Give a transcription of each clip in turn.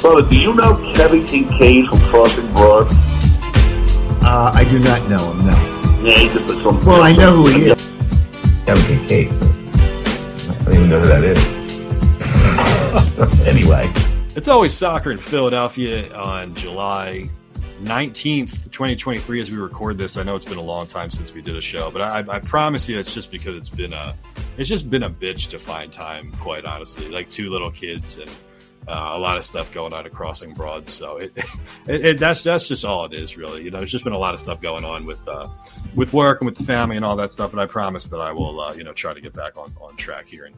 Brother, do you know Kevin Kinkead from Crossing Broad? Uh, I do not know him. No. Yeah, he's just some. Well, I know who he is. Kevin Kinkead. I don't even know who that is. anyway. It's always soccer in Philadelphia on July 19th, 2023, as we record this. I know it's been a long time since we did a show, but I, I promise you it's just because it's been a it's just been a bitch to find time, quite honestly. Like two little kids and uh, a lot of stuff going on at Crossing Broad. So it, it, it, that's that's just all it is, really. You know, there's just been a lot of stuff going on with uh, with work and with the family and all that stuff. But I promise that I will, uh, you know, try to get back on on track here and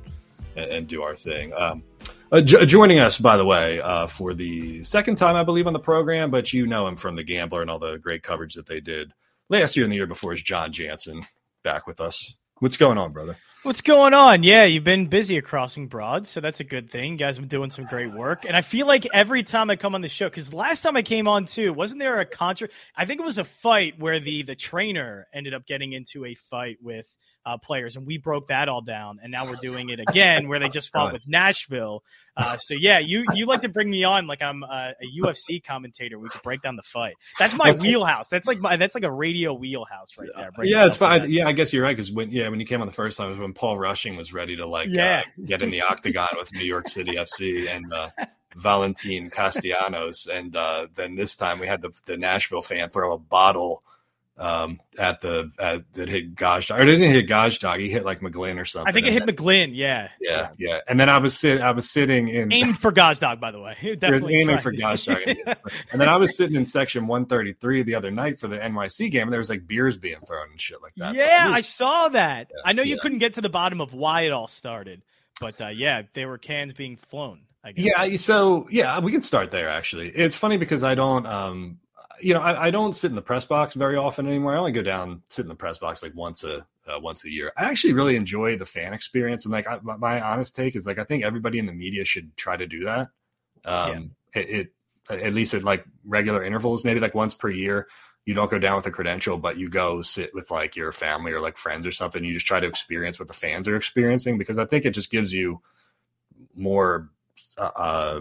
and, and do our thing. Um, uh, j- joining us, by the way, uh, for the second time, I believe, on the program, but you know him from the Gambler and all the great coverage that they did last year and the year before. Is Jon Jansen back with us? What's going on, brother? What's going on? Yeah, you've been busy at Crossing Broad, so that's a good thing. You guys have been doing some great work. And I feel like every time I come on the show, because last time I came on too, wasn't there a contra? I think it was a fight where the the trainer ended up getting into a fight with uh, players, and we broke that all down. And now we're doing it again, where they just fought with Nashville. Uh, so yeah, you you like to bring me on like I'm a, a UFC commentator. We could break down the fight. That's my wheelhouse. That's like my that's like a radio wheelhouse right there. Yeah, it's fine. Yeah, I guess you're right because when yeah when you came on the first time it was when Paul Rushing was ready to like yeah. Uh, get in the octagon with New York City FC and. Uh, Valentin Castellanos, and uh, then this time we had the, the Nashville fan throw a bottle um, at the at, that hit Gazdag. Or it didn't hit Gazdag. He hit like McGlynn or something. I think it hit McGlynn. Yeah. Yeah. Yeah. And then I was sitting. I was sitting in aimed for Gazdag, by the way. There's aiming for Gazdag, and then I was sitting in section 133 the other night for the NYC game, and there was like beers being thrown and shit like that. Yeah, so I saw that. Yeah, I know you yeah. couldn't get to the bottom of why it all started, but uh, yeah, there were cans being flown. I guess. Yeah, so yeah, we can start there. Actually, it's funny because I don't. um you know, I, I, don't sit in the press box very often anymore. I only go down, sit in the press box like once a uh, once a year. I actually really enjoy the fan experience, and like I, my, my, honest take is like I think everybody in the media should try to do that. Um, yeah. it, it at least at like regular intervals, maybe like once per year. You don't go down with a credential, but you go sit with like your family or like friends or something. You just try to experience what the fans are experiencing because I think it just gives you more uh, uh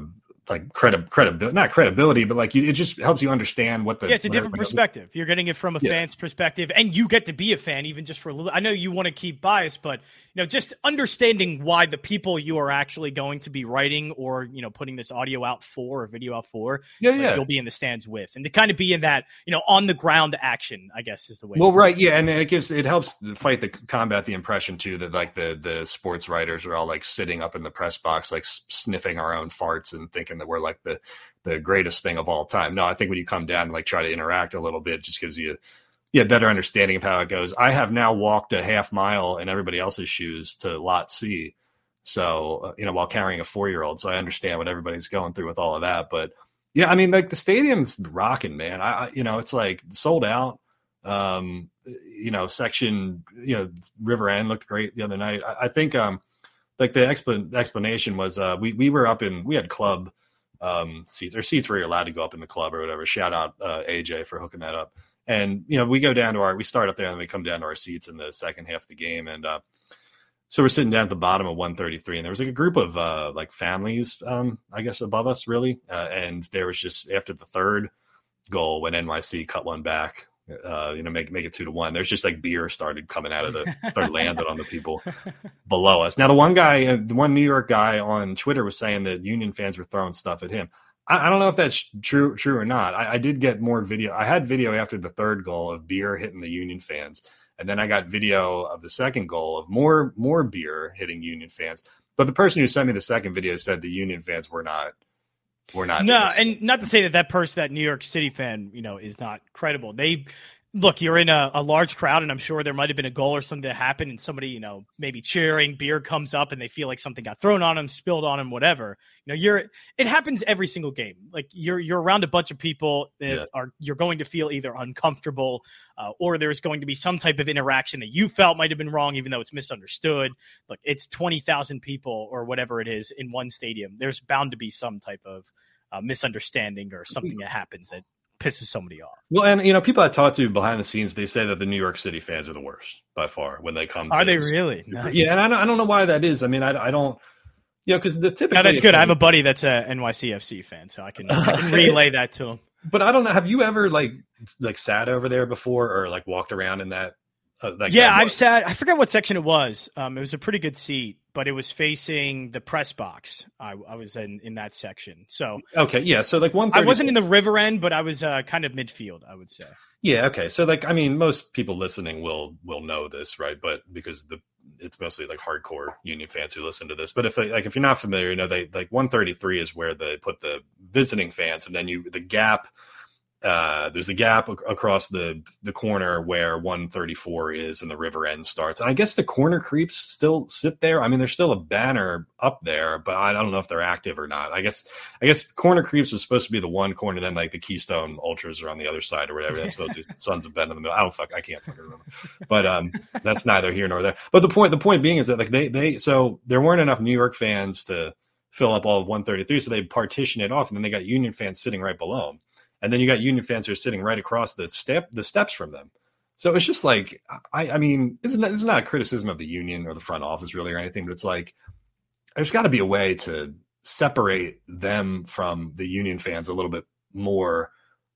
like credi- credibility, not credibility, but like you, it just helps you understand what the yeah, it's a different perspective. You're getting it from a yeah. fan's perspective, and you get to be a fan even just for a little. I know you want to keep bias, but you know, just understanding why the people you are actually going to be writing or you know putting this audio out for or video out for, yeah, yeah, you'll be in the stands with, and to kind of be in that you know on the ground action, I guess is the way. Well, right, yeah, and it gives it helps fight the combat the impression too that like the the sports writers are all like sitting up in the press box like sniffing our own farts and thinking that we're like the the greatest thing of all time. No, I think when you come down and like try to interact a little bit, it just gives you yeah better understanding of how it goes. I have now walked a half mile in everybody else's shoes to Lot C, so uh, you know while carrying a four year old, so I understand what everybody's going through with all of that. But yeah, I mean like the stadium's rocking, man. I, I you know it's like sold out. Um, you know, section, you know, River End looked great the other night. I, I think, um, like the expl- explanation was, uh, we, we were up in, we had club, um, seats or seats where you're allowed to go up in the club or whatever. Shout out uh, AJ for hooking that up. And you know, we go down to our we start up there and we come down to our seats in the second half of the game, and uh, so we're sitting down at the bottom of 133, and there was like a group of uh, like families, um, I guess, above us really, uh, and there was just after the third goal when NYC cut one back, uh, you know, make make it two to one. There's just like beer started coming out of the started landing on the people below us. Now the one guy, uh, the one New York guy on Twitter was saying that Union fans were throwing stuff at him. I, I don't know if that's true true or not. I, I, did get more video. I had video after the third goal of beer hitting the Union fans, and then I got video of the second goal of more more beer hitting Union fans. But the person who sent me the second video said the Union fans were not we're not. No, and not to say that that person, that New York City fan, you know, is not credible. They look, you're in a, a, large crowd, and I'm sure there might have been a goal or something that happened, and somebody, you know, maybe cheering, beer comes up, and they feel like something got thrown on them, spilled on them, whatever. You know, you're it happens every single game. Like you're you're around a bunch of people that yeah. are you're going to feel either uncomfortable, uh, or there's going to be some type of interaction that you felt might have been wrong, even though it's misunderstood. Look, it's twenty thousand people or whatever it is in one stadium. There's bound to be some type of uh, misunderstanding or something that happens that pisses somebody off. Well, and you know, people I talk to behind the scenes, they say that the New York City fans are the worst by far when they come. Are they really? Yeah, and I don't, I don't know why that is. I mean, I, I don't. Yeah, because the typically No, that's good. I have a buddy that's a NYCFC fan, so I can, I can relay that to him. But I don't know. Have you ever like like sat over there before or like walked around in that? Uh, like yeah, I've sat. I forget what section it was. Um, it was a pretty good seat, but it was facing the press box. I, I was in in that section, so Okay, yeah. So like one. I wasn't in the river end, but I was uh, kind of midfield. I would say. Yeah. Okay. So like, I mean, most people listening will will know this, right? But because the it's mostly like hardcore Union fans who listen to this. But if they, like if you're not familiar, you know they like 133 is where they put the visiting fans, and then you the gap. Uh, there's a gap ac- across the the corner where 134 is and the river end starts. And I guess the corner creeps still sit there. I mean, there's still a banner up there, but I don't know if they're active or not. I guess I guess corner creeps was supposed to be the one corner, then like the Keystone Ultras are on the other side or whatever. That's supposed to be Sons of Ben in the middle. I don't fuck. I can't fucking remember. But um, that's neither here nor there. But the point the point being is that like they they so there weren't enough New York fans to fill up all of 133, so they partitioned it off, and then they got Union fans sitting right below them, and then you got Union fans who are sitting right across the step the steps from them. So it's just like I I mean is not, is not a criticism of the Union or the front office really or anything, but it's like there's got to be a way to separate them from the Union fans a little bit more,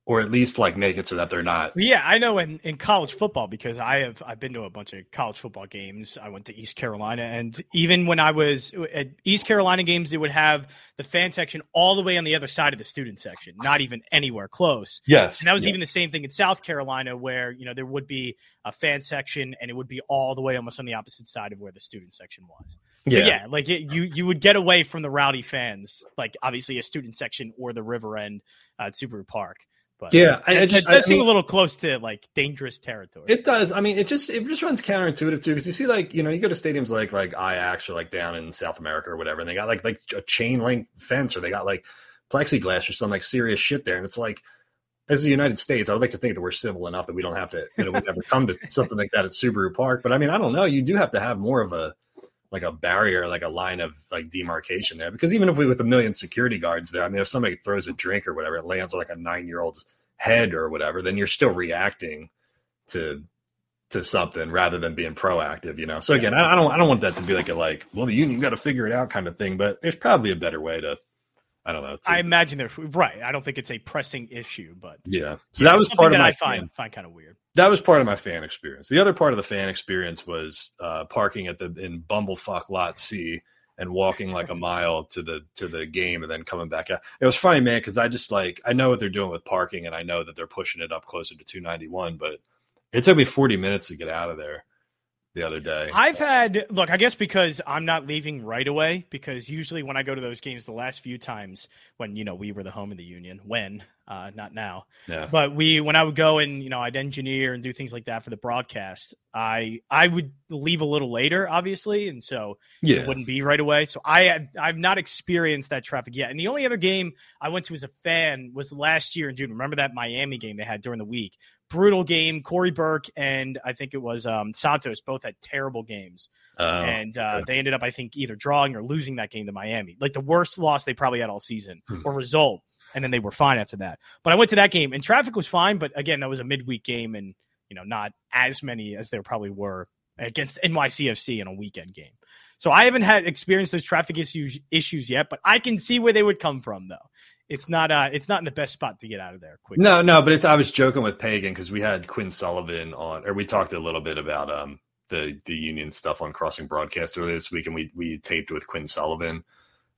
or at least like make it so that they're not. Yeah, I know in, in college football because I have I've been to a bunch of college football games. I went to East Carolina, and even when I was at East Carolina games, they would have the fan section all the way on the other side of the student section, not even anywhere close. Yes, And that was even the same thing in South Carolina, where you know there would be a fan section, and it would be all the way almost on the opposite side of where the student section was. So, yeah, like it, you you would get away from the rowdy fans, like obviously a student section or the river end uh, at Subaru Park. But Yeah, I- I it, just- it does I seem mean- a little close to like dangerous territory. It does. I mean, it just it just runs counterintuitive too because you see like you know you go to stadiums like like Ajax or like down in South America or whatever, and they got like like a chain link fence or they got like plexiglass or some like serious shit there, and it's like. As the United States, I would like to think that we're civil enough that we don't have to, you know, we never come to something like that at Subaru Park. But I mean, I don't know. You do have to have more of a, like a barrier, like a line of like demarcation there. Because even if we with a million security guards there, I mean, if somebody throws a drink or whatever, it lands on like a nine year old's head or whatever, then you're still reacting to to something rather than being proactive, you know. So again, I, I don't I don't want that to be like a like, well, the union you got to figure it out kind of thing, but there's probably a better way to, I don't know. I imagine they're right. I don't think it's a pressing issue, but yeah. So that was part of that my I find fan- find kind of weird. that was part of my fan experience. The other part of the fan experience was uh, parking at the in Bumblefuck Lot C and walking like a mile to the to the game and then coming back out. It was funny, man, because I just like I know what they're doing with parking and I know that they're pushing it up closer to 291, but it took me 40 minutes to get out of there the other day. I've had look, I guess because I'm not leaving right away because usually when I go to those games the last few times when you know we were the home of the union when uh not now yeah. but we when I would go and you know I'd engineer and do things like that for the broadcast I I would leave a little later obviously and so Yeah. it wouldn't be right away so I have, I've not experienced that traffic yet and the only other game I went to as a fan was last year in June remember that Miami game they had during the week brutal game Cory Burke and I think it was um, Santos both had terrible games Oh, and uh, they ended up, I think, either drawing or losing that game to Miami. Like the worst loss they probably had all season Hmm. or result, and then they were fine after that. But I went to that game, and traffic was fine. But again, that was a midweek game, and you know, not as many as there probably were against NYCFC in a weekend game. So I haven't had experienced those traffic issues issues yet, but I can see where they would come from, though. It's not uh, it's not in the best spot to get out of there quickly. No, no, but it's I was joking with Pagan because we had Quinn Sullivan on, or we talked a little bit about um the the union stuff on Crossing Broadcast earlier this week, and we we taped with Quinn Sullivan,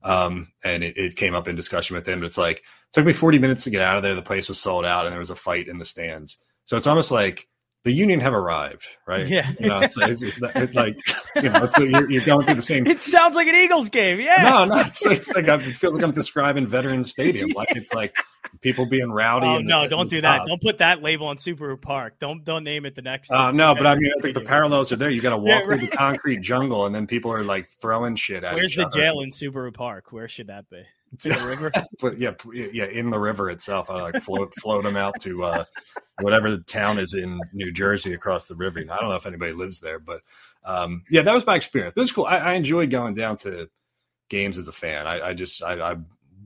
um, and it, it came up in discussion with him. It's like it took me forty minutes to get out of there. The place was sold out, and there was a fight in the stands. So it's almost like the union have arrived, right? Yeah. you know, it's, it's, it's, like you know, it's you're, you're going through the same It sounds like an Eagles game. Yeah. no, no, it's, it's like I it feels like I'm describing Veterans Stadium. Like it's like people being rowdy. Oh and no! the- Don't do that. Don't put that label on Subaru Park. Don't don't name it the next. Uh, no, but I mean, I think the parallels are there. You got to walk Yeah, through the concrete jungle, and then people are like throwing shit at you. Where's the other. jail in Subaru Park? Where should that be? In the river. But yeah, yeah, in the river itself. I like float float them out to uh, whatever the town is in New Jersey across the river. I don't know if anybody lives there, but um, yeah, that was my experience. It was cool. I, I enjoyed going down to games as a fan. I, I just I, I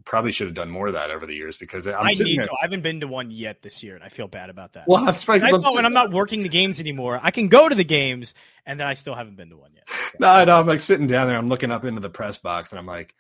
probably should have done more of that over the years because I'm i sitting need there. to. I haven't been to one yet this year, and I feel bad about that. Well, that's right. I 'cause I'm know, and I'm not working the games anymore. I can go to the games, and then I still haven't been to one yet. No, no, I'm like sitting down there. I'm looking up into the press box, and I'm like,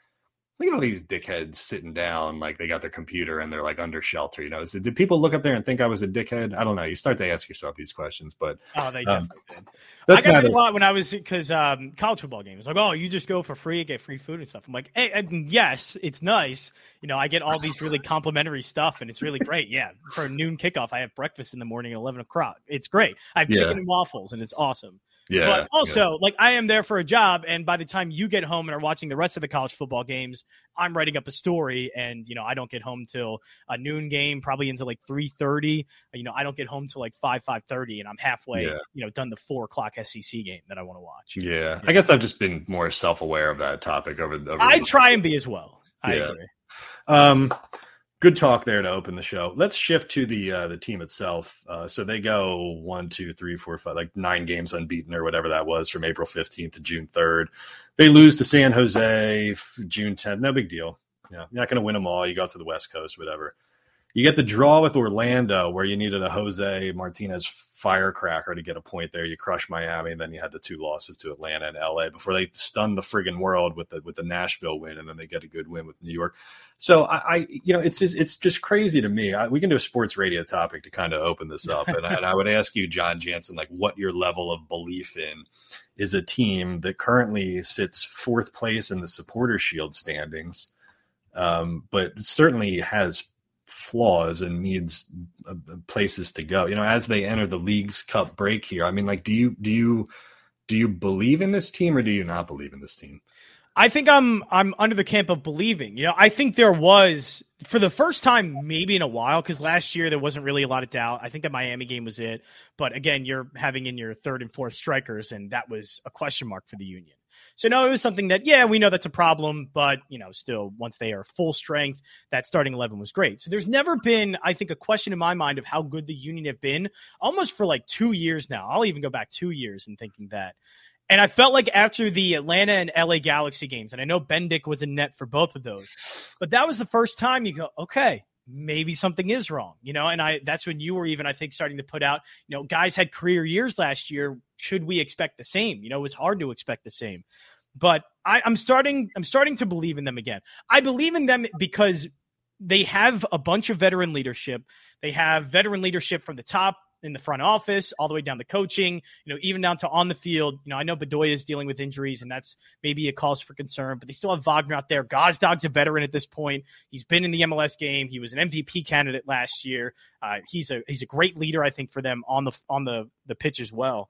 look at all these dickheads sitting down, like they got their computer and they're like under shelter. You know, is, did people look up there and think I was a dickhead? I don't know. You start to ask yourself these questions, but oh, they um, definitely did. I got not a- lot when I was because um, college football games. Like, oh, you just go for free, get free food and stuff. I'm like, hey, and yes, it's nice. You know, I get all these really complimentary stuff, and it's really great. Yeah, for a noon kickoff, I have breakfast in the morning at eleven o'clock. It's great. I have Yeah. chicken and waffles, and it's awesome. Yeah. but also, like, I am there for a job, and by the time you get home and are watching the rest of the college football games, I'm writing up a story, and you know, I don't get home till a noon game, probably into like three thirty. You know, I don't get home till like five five thirty, and I'm halfway, Yeah. you know, done the four o'clock SEC game that I want to watch. yeah. I guess I've just been more self aware of that topic over. over I the- try and be as well. I Yeah. agree. Um, good talk there to open the show. Let's shift to the uh, the team itself. Uh, so they go one, two, three, four, five, like nine games unbeaten or whatever that was from April fifteenth to June third. They lose to San Jose June tenth. No big deal. Yeah, you're not going to win them all. You go to the West Coast, whatever. You get the draw with Orlando, where you needed a Jose Martinez firecracker to get a point there. You crush Miami, and then you had the two losses to Atlanta and LA before they stun the friggin' world with the with the Nashville win, and then they get a good win with New York. So I, I you know, it's just it's just crazy to me. I, we can do a sports radio topic to kind of open this up, and, I- and I would ask you, Jon Jansen, like what your level of belief in is a team that currently sits fourth place in the Supporter Shield standings, um, but certainly has flaws and needs uh, places to go. You know, as they enter the Leagues Cup break here, I mean, like, do you do you do you believe in this team or do you not believe in this team? I think I'm I'm under the camp of believing. You know, I think there was for the first time maybe in a while because last year there wasn't really a lot of doubt. I think the Miami game was it, but again, you're having in your third and fourth strikers, and that was a question mark for the Union. So no, it was something that yeah, we know that's a problem, but you know, still once they are full strength, that starting eleven was great. So there's never been, I think, a question in my mind of how good the Union have been almost for like two years now. I'll even go back two years and thinking that. And I felt like after the Atlanta and LA Galaxy games, and I know Bendik was in net for both of those, but that was the first time you go, okay, maybe something is wrong, you know. And I that's when you were even, I think, starting to put out, you know, guys had career years last year. Should we expect the same? You know, it's hard to expect the same. But I, I'm starting, I'm starting to believe in them again. I believe in them because they have a bunch of veteran leadership. They have veteran leadership from the top in the front office, all the way down to coaching, you know, even down to on the field. You know, I know Bedoya is dealing with injuries, and that's maybe a cause for concern, but they still have Wagner out there. Gazdag's a veteran at this point. He's been in the MLS game. He was an MVP candidate last year. Uh, he's a he's a great leader, I think, for them on the on the the pitch as well.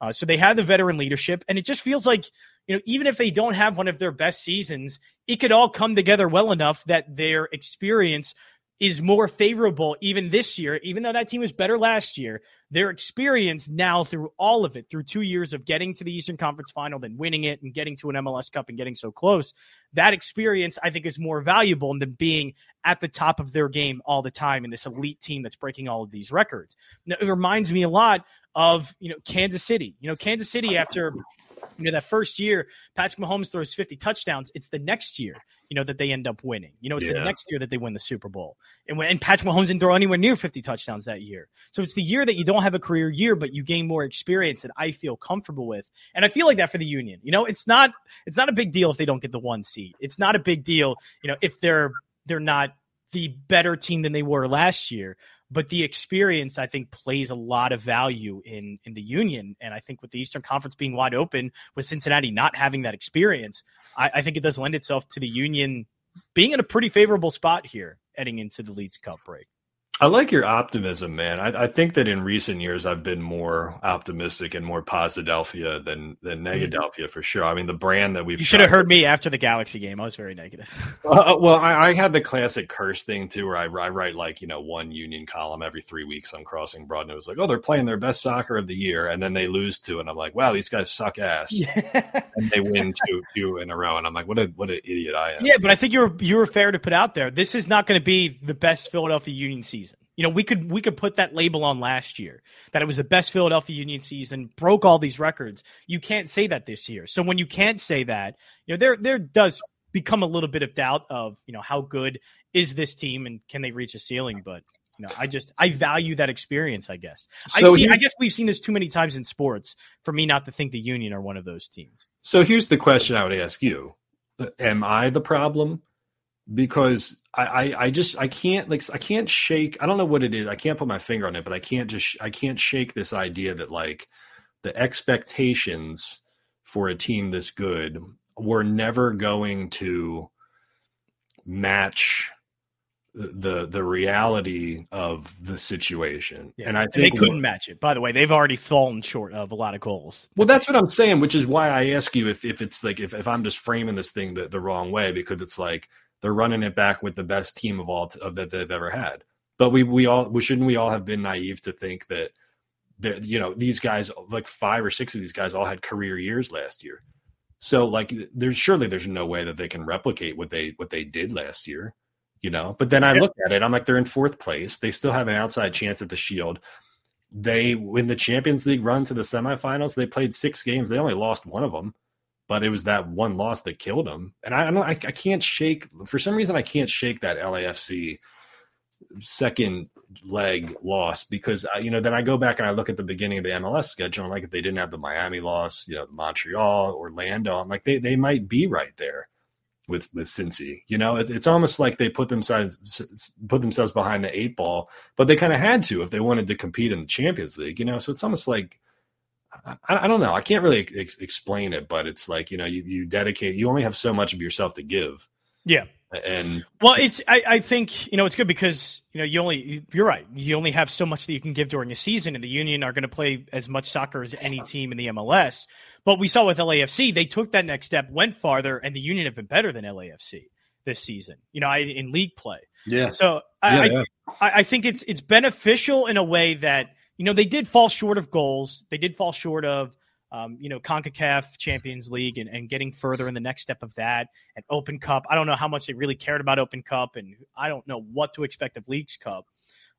Uh, so they have the veteran leadership, and it just feels like you know, even if they don't have one of their best seasons, it could all come together well enough that their experience is more favorable even this year, even though that team was better last year. Their experience now through all of it, through two years of getting to the Eastern Conference final, then winning it and getting to an MLS Cup and getting so close, that experience I think is more valuable than being at the top of their game all the time in this elite team that's breaking all of these records. Now, it reminds me a lot of you know Kansas City. You know, Kansas City after you know that first year Patrick Mahomes throws 50 touchdowns. It's the next year, you know, that they end up winning. You know, it's the next year that they win the Super Bowl. And when and Patrick Mahomes didn't throw anywhere near 50 touchdowns that year. So it's the year that you don't have a career year, but you gain more experience that I feel comfortable with. And I feel like that for the Union. You know, it's not it's not a big deal if they don't get the one seat. It's not a big deal, you know, if they're they're not the better team than they were last year but the experience I think plays a lot of value in in the Union, and I think with the Eastern Conference being wide open, with Cincinnati not having that experience, I, I think it does lend itself to the Union being in a pretty favorable spot here heading into the Leagues Cup break. I like your optimism, man. I, I think that in recent years I've been more optimistic and more Posidelphia than than Negadelphia for sure. I mean, the brand that we've You should have heard me after the Galaxy game. I was very negative. Uh, well, I, I had the classic curse thing too, where I, I write like you know one Union column every three weeks on Crossing Broad, and it was like, oh, they're playing their best soccer of the year, and then they lose two, and I'm like, wow, these guys suck ass, and they win two two in a row, and I'm like, what a what an idiot I am. Yeah, but I think you were you were fair to put out there. This is not going to be the best Philadelphia Union season. You know, we could we could put that label on last year that it was the best Philadelphia Union season, broke all these records. You can't say that this year. So when you can't say that, you know, there there does become a little bit of doubt of, you know, how good is this team and can they reach a ceiling, but you know, I just I value that experience, I guess. So I see I guess we've seen this too many times in sports for me not to think the Union are one of those teams. So here's the question I would ask you: Am I the problem, because I, I, I just I can't like I can't shake I don't know what it is I can't put my finger on it but I can't just I can't shake this idea that like the expectations for a team this good were never going to match the the reality of the situation. Yeah. And I And they couldn't match it. By the way, they've already fallen short of a lot of goals. well, that's what I'm saying, which is why I ask you if, if it's like if, if I'm just framing this thing the, the wrong way because it's like they're running it back with the best team of all t- of that they've ever had. But we we all we shouldn't we all have been naive to think that that you know these guys like five or six of these guys all had career years last year. So like there's surely there's no way that they can replicate what they what they did last year, you know. But then I Yeah. look at it, I'm like they're in fourth place. They still have an outside chance at the Shield. They when the Champions League run to the semifinals, they played six games. They only lost one of them, but it was that one loss that killed them. And I, I I, can't shake for some reason. I can't shake that LAFC second leg loss because I, you know then I go back and I look at the beginning of the MLS schedule and like if they didn't have the Miami loss, you know, Montreal, Orlando, I'm like they they might be right there with with Cincy. You know, it's it's almost like they put themselves put themselves behind the eight ball, but they kind of had to if they wanted to compete in the Champions League. You know, so it's almost like I, I don't know. I can't really ex- explain it, but it's like you know you you dedicate you only have so much of yourself to give, Yeah. and Well, it's I, I think you know it's good because you know you only you're right you only have so much that you can give during a season, and the Union are going to play as much soccer as any team in the MLS. But we saw with LAFC they took that next step, went farther, and the Union have been better than LAFC this season. You know, I, in league play. yeah, So I, yeah, I, I I think it's it's beneficial in a way that you know they did fall short of goals. They did fall short of um, you know Concacaf Champions League and, and getting further in the next step of that and Open Cup. I don't know how much they really cared about Open Cup, and I don't know what to expect of Leagues Cup.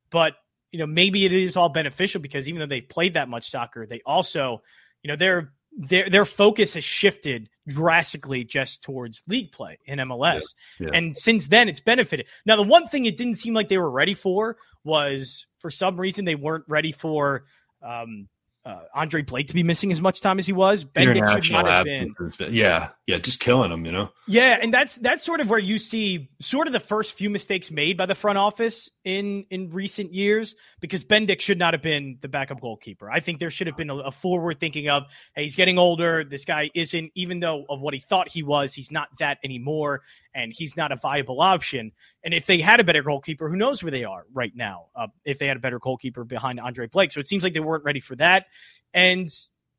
But you know maybe it is all beneficial because even though they've played that much soccer, they also you know their their their focus has shifted drastically just towards league play in MLS. Yeah, yeah. And since then it's benefited. Now the one thing it didn't seem like they were ready for was for some reason they weren't ready for um uh, Andre Blake to be missing as much time as he was. Bendik should not have been. Yeah, yeah, just killing them. You know. Yeah, and that's that's sort of where you see sort of the first few mistakes made by the front office in in recent years because Bendik should not have been the backup goalkeeper. I think there should have been a, a forward thinking of, hey, he's getting older. This guy isn't, even though of what he thought he was, he's not that anymore, and he's not a viable option. And if they had a better goalkeeper, who knows where they are right now? Uh, if they had a better goalkeeper behind Andre Blake, so it seems like they weren't ready for that. And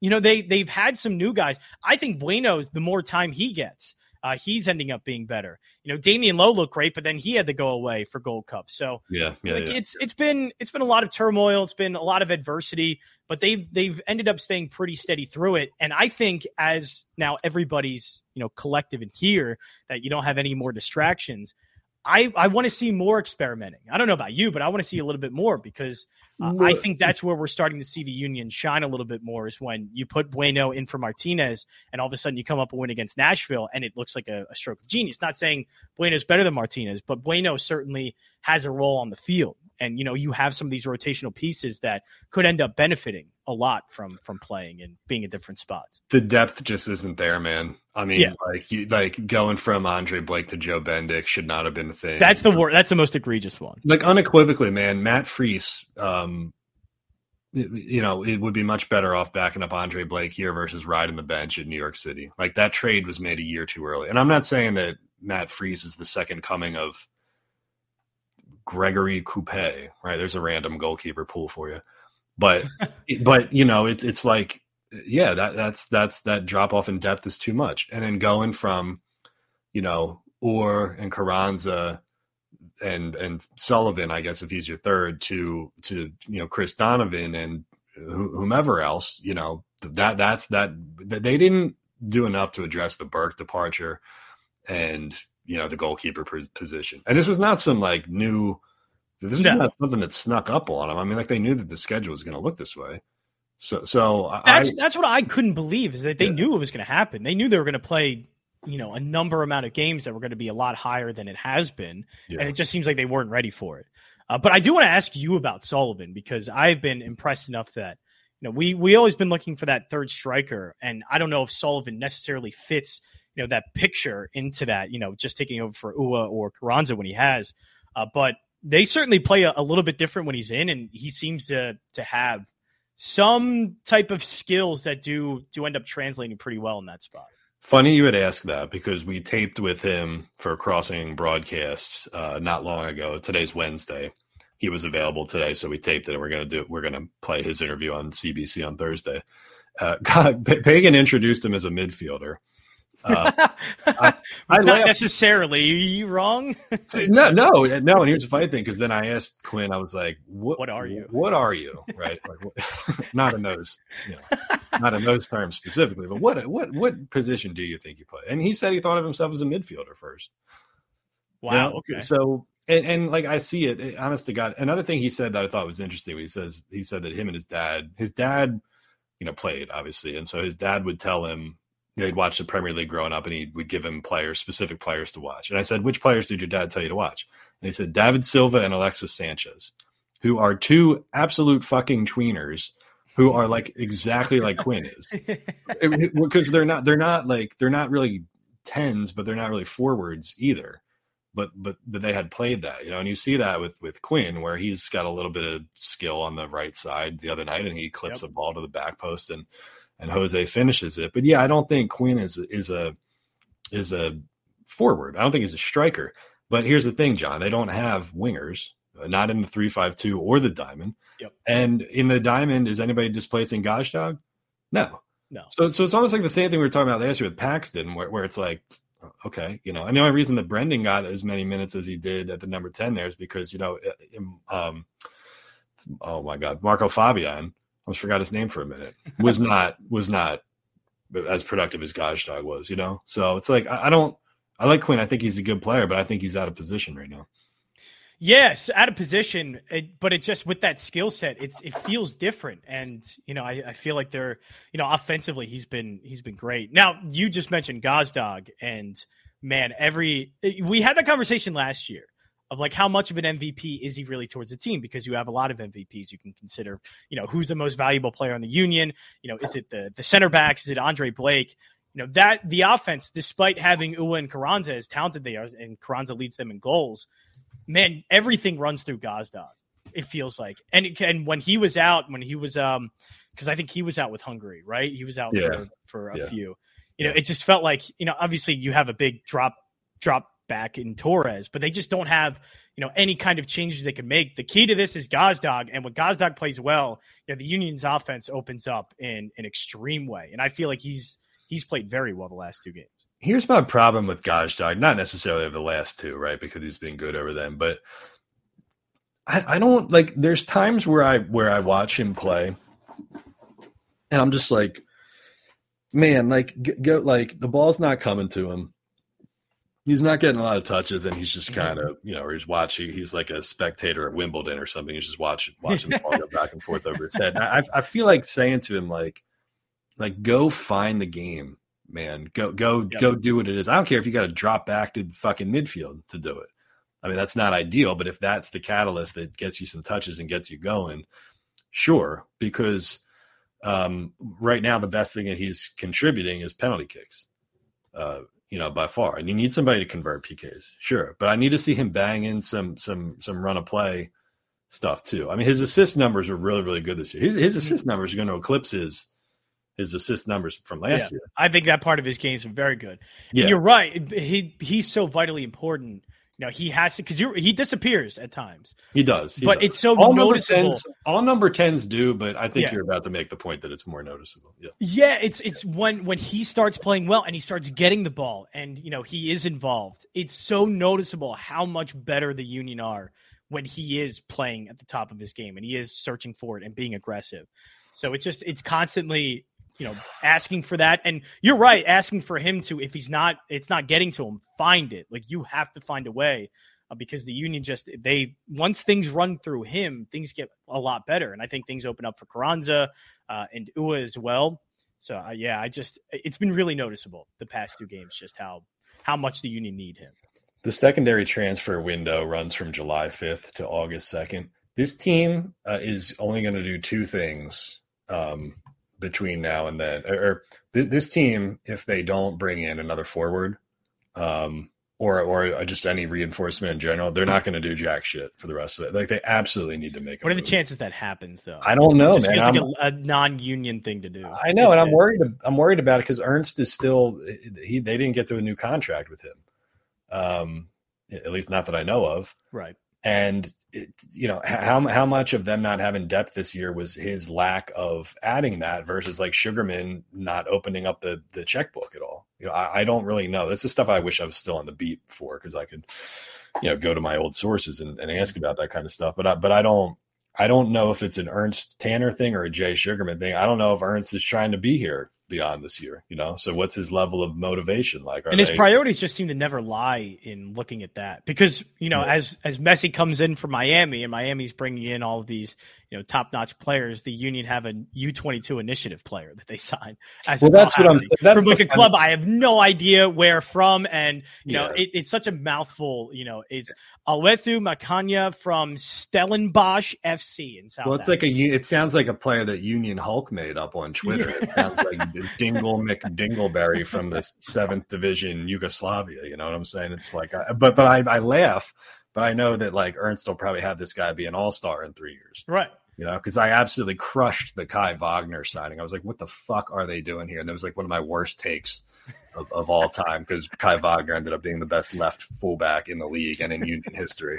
you know they they've had some new guys. I think Bueno's the more time he gets, uh, he's ending up being better. You know, Damion Lowe looked great, but then he had to go away for Gold Cup. So Yeah, yeah, like yeah. it's it's been it's been a lot of turmoil. It's been a lot of adversity, but they've they've ended up staying pretty steady through it. And I think as now everybody's you know collective in here that you don't have any more distractions. I, I want to see more experimenting. I don't know about you, but I want to see a little bit more because uh, I think that's where we're starting to see the Union shine a little bit more is when you put Bueno in for Martinez and all of a sudden you come up a win against Nashville and it looks like a, a stroke of genius. Not saying Bueno's better than Martinez, but Bueno certainly has a role on the field. And you know, you have some of these rotational pieces that could end up benefiting a lot from from playing and being in different spots. the depth just isn't there, man. I mean, Yeah. like you like going from Andre Blake to Joe Bendik should not have been the thing. That's the wor- that's the most egregious one. like unequivocally, man. Matt Freese, um, you know, it would be much better off backing up Andre Blake here versus riding the bench in New York City. Like that trade was made a year too early. And I'm not saying that Matt Freese is the second coming of Gregory Coupet, right? There's a random goalkeeper pool for you, but but you know, it's it's like yeah, that that's that's that drop off in depth is too much. And then going from you know Uhre and Carranza and and Sullivan, I guess if he's your third, to to you know Chris Donovan and whomever else, you know that that's that that they didn't do enough to address the Burke departure and you know the goalkeeper position. And this was not some like new. This is No. not something that snuck up on them. I mean, like they knew that the schedule was going to look this way. So so I, That's that's what I couldn't believe is that they Yeah. knew it was going to happen. They knew they were going to play, you know, a number amount of games that were going to be a lot higher than it has been, yeah. and it just seems like they weren't ready for it. Uh, but I do want to ask you about Sullivan because I've been impressed enough that you know we we always been looking for that third striker, and I don't know if Sullivan necessarily fits you know that picture into that. You know, just taking over for Uhre or Carranza when he has, uh, but they certainly play a, a little bit different when he's in, and he seems to to have some type of skills that do do end up translating pretty well in that spot. Funny you would ask that because we taped with him for crossing broadcast uh, not long ago. Today's Wednesday. He was available today, so we taped it. and We're gonna do. We're gonna play his interview on CBC on Thursday. Uh, God, Pagan introduced him as a midfielder. Uh, I, I Not laughed. necessarily. Are you wrong? no, no, no. And here's the funny thing, because then I asked Quinn, I was like, "What? What are you? What are you? Right? Like, what, not in those, you know, not in those terms specifically, but what, what, what position do you think you play?" And he said he thought of himself as a midfielder first. Wow. You know? Okay. So and, and like I see it, it, honest to God. Another thing he said that I thought was interesting. He says he said that him and his dad, his dad, you know, played obviously, and so his dad would tell him he'd watch the Premier League growing up, and he would give him players, specific players to watch. And I said, which players did your dad tell you to watch? And he said David Silva and Alexis Sanchez, who are two absolute fucking tweeners who are like exactly like Quinn is, because they're not they're not like they're not really tens, but they're not really forwards either but but but they had played that, you know, and you see that with with Quinn where he's got a little bit of skill on the right side the other night, and he clips yep. a ball to the back post and and Jose finishes it. But yeah, I don't think Quinn is is a is a forward. I don't think he's a striker. But here's the thing, Jon, they don't have wingers, uh, not in the three five two or the diamond. Yep. And in the diamond, is anybody displacing Gazdag? No. No. So so it's almost like the same thing we were talking about last year with Paxten, where, where it's like okay, you know, and the only reason that Brenden got as many minutes as he did at the number 10 there is because, you know, um, oh my God, Marco Fabian, almost forgot his name for a minute, was not, was not as productive as Gazdag was, you know? So it's like, I, I don't, I like Quinn. I think he's a good player, but I think he's out of position right now. Yes, out of position, it, but it just with that skill set, it's it feels different, and you know I, I, feel like they're you know offensively he's been he's been great. Now you just mentioned Gazdag, and man, every we had that conversation last year of like how much of an MVP is he really towards the team because you have a lot of MVPs you can consider. You know who's the most valuable player on the Union. You know is it the the center backs? Is it Andre Blake? You know that the offense, despite having Uhre and Carranza as talented they are, and Carranza leads them in goals man, everything runs through Gazdag. It feels like, and it, and when he was out, when he was um, because I think he was out with Hungary, right? He was out yeah. for, for a yeah. few. You know, it just felt like you know, obviously you have a big drop drop back in Torres, but they just don't have you know any kind of changes they can make. The key to this is Gazdag, and when Gazdag plays well, you know, the Union's offense opens up in an extreme way, and I feel like he's he's played very well the last two games here's my problem with Gazdag. Not necessarily the last two, right? Because he's been good over them, but I, I don't like. There's times where I where I watch him play, and I'm just like, man, like go like the ball's not coming to him. He's not getting a lot of touches, and he's just mm-hmm. kind of, you know, he's watching. He's like a spectator at Wimbledon or something. He's just watching, watching the ball go back and forth over his head. I, I feel like saying to him, like, like go find the game man. Go go go do what it is. I don't care if you got to drop back to fucking midfield to do it. I mean, that's not ideal, but if that's the catalyst that gets you some touches and gets you going, sure. Because um, right now, the best thing that he's contributing is penalty kicks. Uh, you know, by far, and you need somebody to convert PKs, sure. But I need to see him bang in some some some run of play stuff too. I mean, his assist numbers are really really good this year. His, his mm-hmm. assist numbers are going to eclipse his his assist numbers from last yeah, year. I think that part of his game is very good. Yeah. And you're right. He he's so vitally important. You know, he has to because he disappears at times. He does, he but does. it's so all noticeable. Number 10s, all number tens do, but I think yeah. you're about to make the point that it's more noticeable. Yeah, yeah. It's it's when when he starts playing well and he starts getting the ball and you know he is involved. It's so noticeable how much better the Union are when he is playing at the top of his game and he is searching for it and being aggressive. So it's just it's constantly you know, asking for that. And you're right, asking for him to, if he's not, it's not getting to him, find it. Like you have to find a way uh, because the union just, they, once things run through him, things get a lot better. And I think things open up for Carranza uh, and Uhre as well. So uh, yeah, I just, it's been really noticeable the past two games, just how, how much the union need him. The secondary transfer window runs from July 5th to August 2nd. This team uh, is only going to do two things um, between now and then. Or, or th- this team, if they don't bring in another forward, um, or or just any reinforcement in general, they're not going to do jack shit for the rest of it. Like they absolutely need to make. What are the chances that happens though? I don't know, It just man. feels like a, a non-union thing to do. I know, and I'm worried. I'm worried about it because Ernst is still. He they didn't get to a new contract with him, um, at least not that I know of. Right. And it, you know how how much of them not having depth this year was his lack of adding that versus like Sugarman not opening up the the checkbook at all. You know, I, I don't really know. This is stuff I wish I was still on the beat for because I could, you know, go to my old sources and, and ask about that kind of stuff. But I, but I don't. I don't know if it's an Ernst Tanner thing or a Jay Sugarman thing. I don't know if Ernst is trying to be here beyond this year, you know. So what's his level of motivation like? Are and his they- priorities just seem to never lie in looking at that because you know Yeah. as as Messi comes in from Miami and Miami's bringing in all of these you know top notch players, the Union have a U twenty two initiative player that they sign. As Well, that's what I'm- happening. that's from like a club I have no idea where from, and you know it, it's such a mouthful. You know it's Olwethu Makhanya from Stellenbosch FC in South. Well, it's like a. u- It sounds like a player that Union Hulk made up on Twitter. It sounds like Dingle McDingleberry from the seventh division Yugoslavia. You know what I'm saying? It's like, I, but but I, I laugh, but I know that like Ernst will probably have this guy be an all star in three years. right. You know, because I absolutely crushed the Kai Wagner signing. I was like, what the fuck are they doing here? And that was like one of my worst takes of, of all time because Kai Wagner ended up being the best left fullback in the league and in Union history.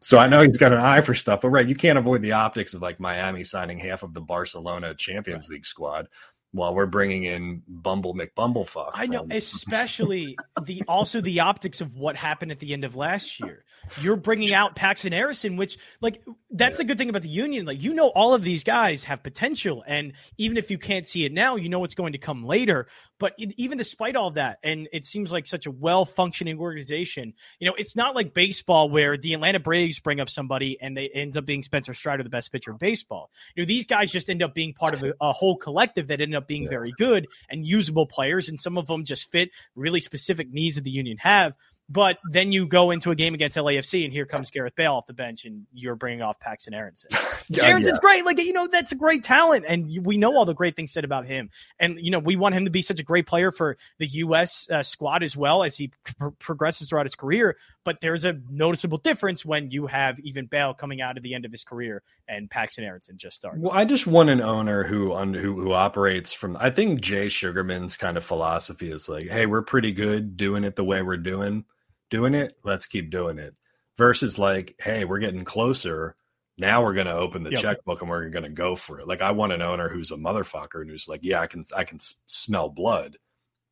So I know he's got an eye for stuff, but right, you can't avoid the optics of like Miami signing half of the Barcelona Champions League squad while we're bringing in Bumble McBumblefuck. I know, especially the also the optics of what happened at the end of last year. You're bringing out Paxten Aaronson, which like that's the good thing about the union. Like you know, all of these guys have potential, and even if you can't see it now, you know what's going to come later. But even despite all that, and it seems like such a well functioning organization. You know, it's not like baseball where the Atlanta Braves bring up somebody and they end up being Spencer Strider, the best pitcher in baseball. You know, these guys just end up being part of a, a whole collective that end up being Yeah. very good and usable players, and some of them just fit really specific needs that the Union have. But then you go into a game against LAFC, and here comes Gareth Bale off the bench, and you're bringing off Paxten Aaronson. Yeah, Aaronson's great, like you know, that's a great talent, and we know all the great things said about him. And you know, we want him to be such a great player for the U.S. Uh, squad as well as he pr- progresses throughout his career. But there's a noticeable difference when you have even Bale coming out at the end of his career and Paxten Aaronson just starting. Well, I just want an owner who un, who who operates from. I think Jay Sugarman's kind of philosophy is like, hey, we're pretty good doing it the way we're doing doing it. Let's keep doing it. Versus like, hey, we're getting closer. Now we're going to open the Yep. checkbook and we're going to go for it. Like, I want an owner who's a motherfucker and who's like, yeah, I can I can smell blood.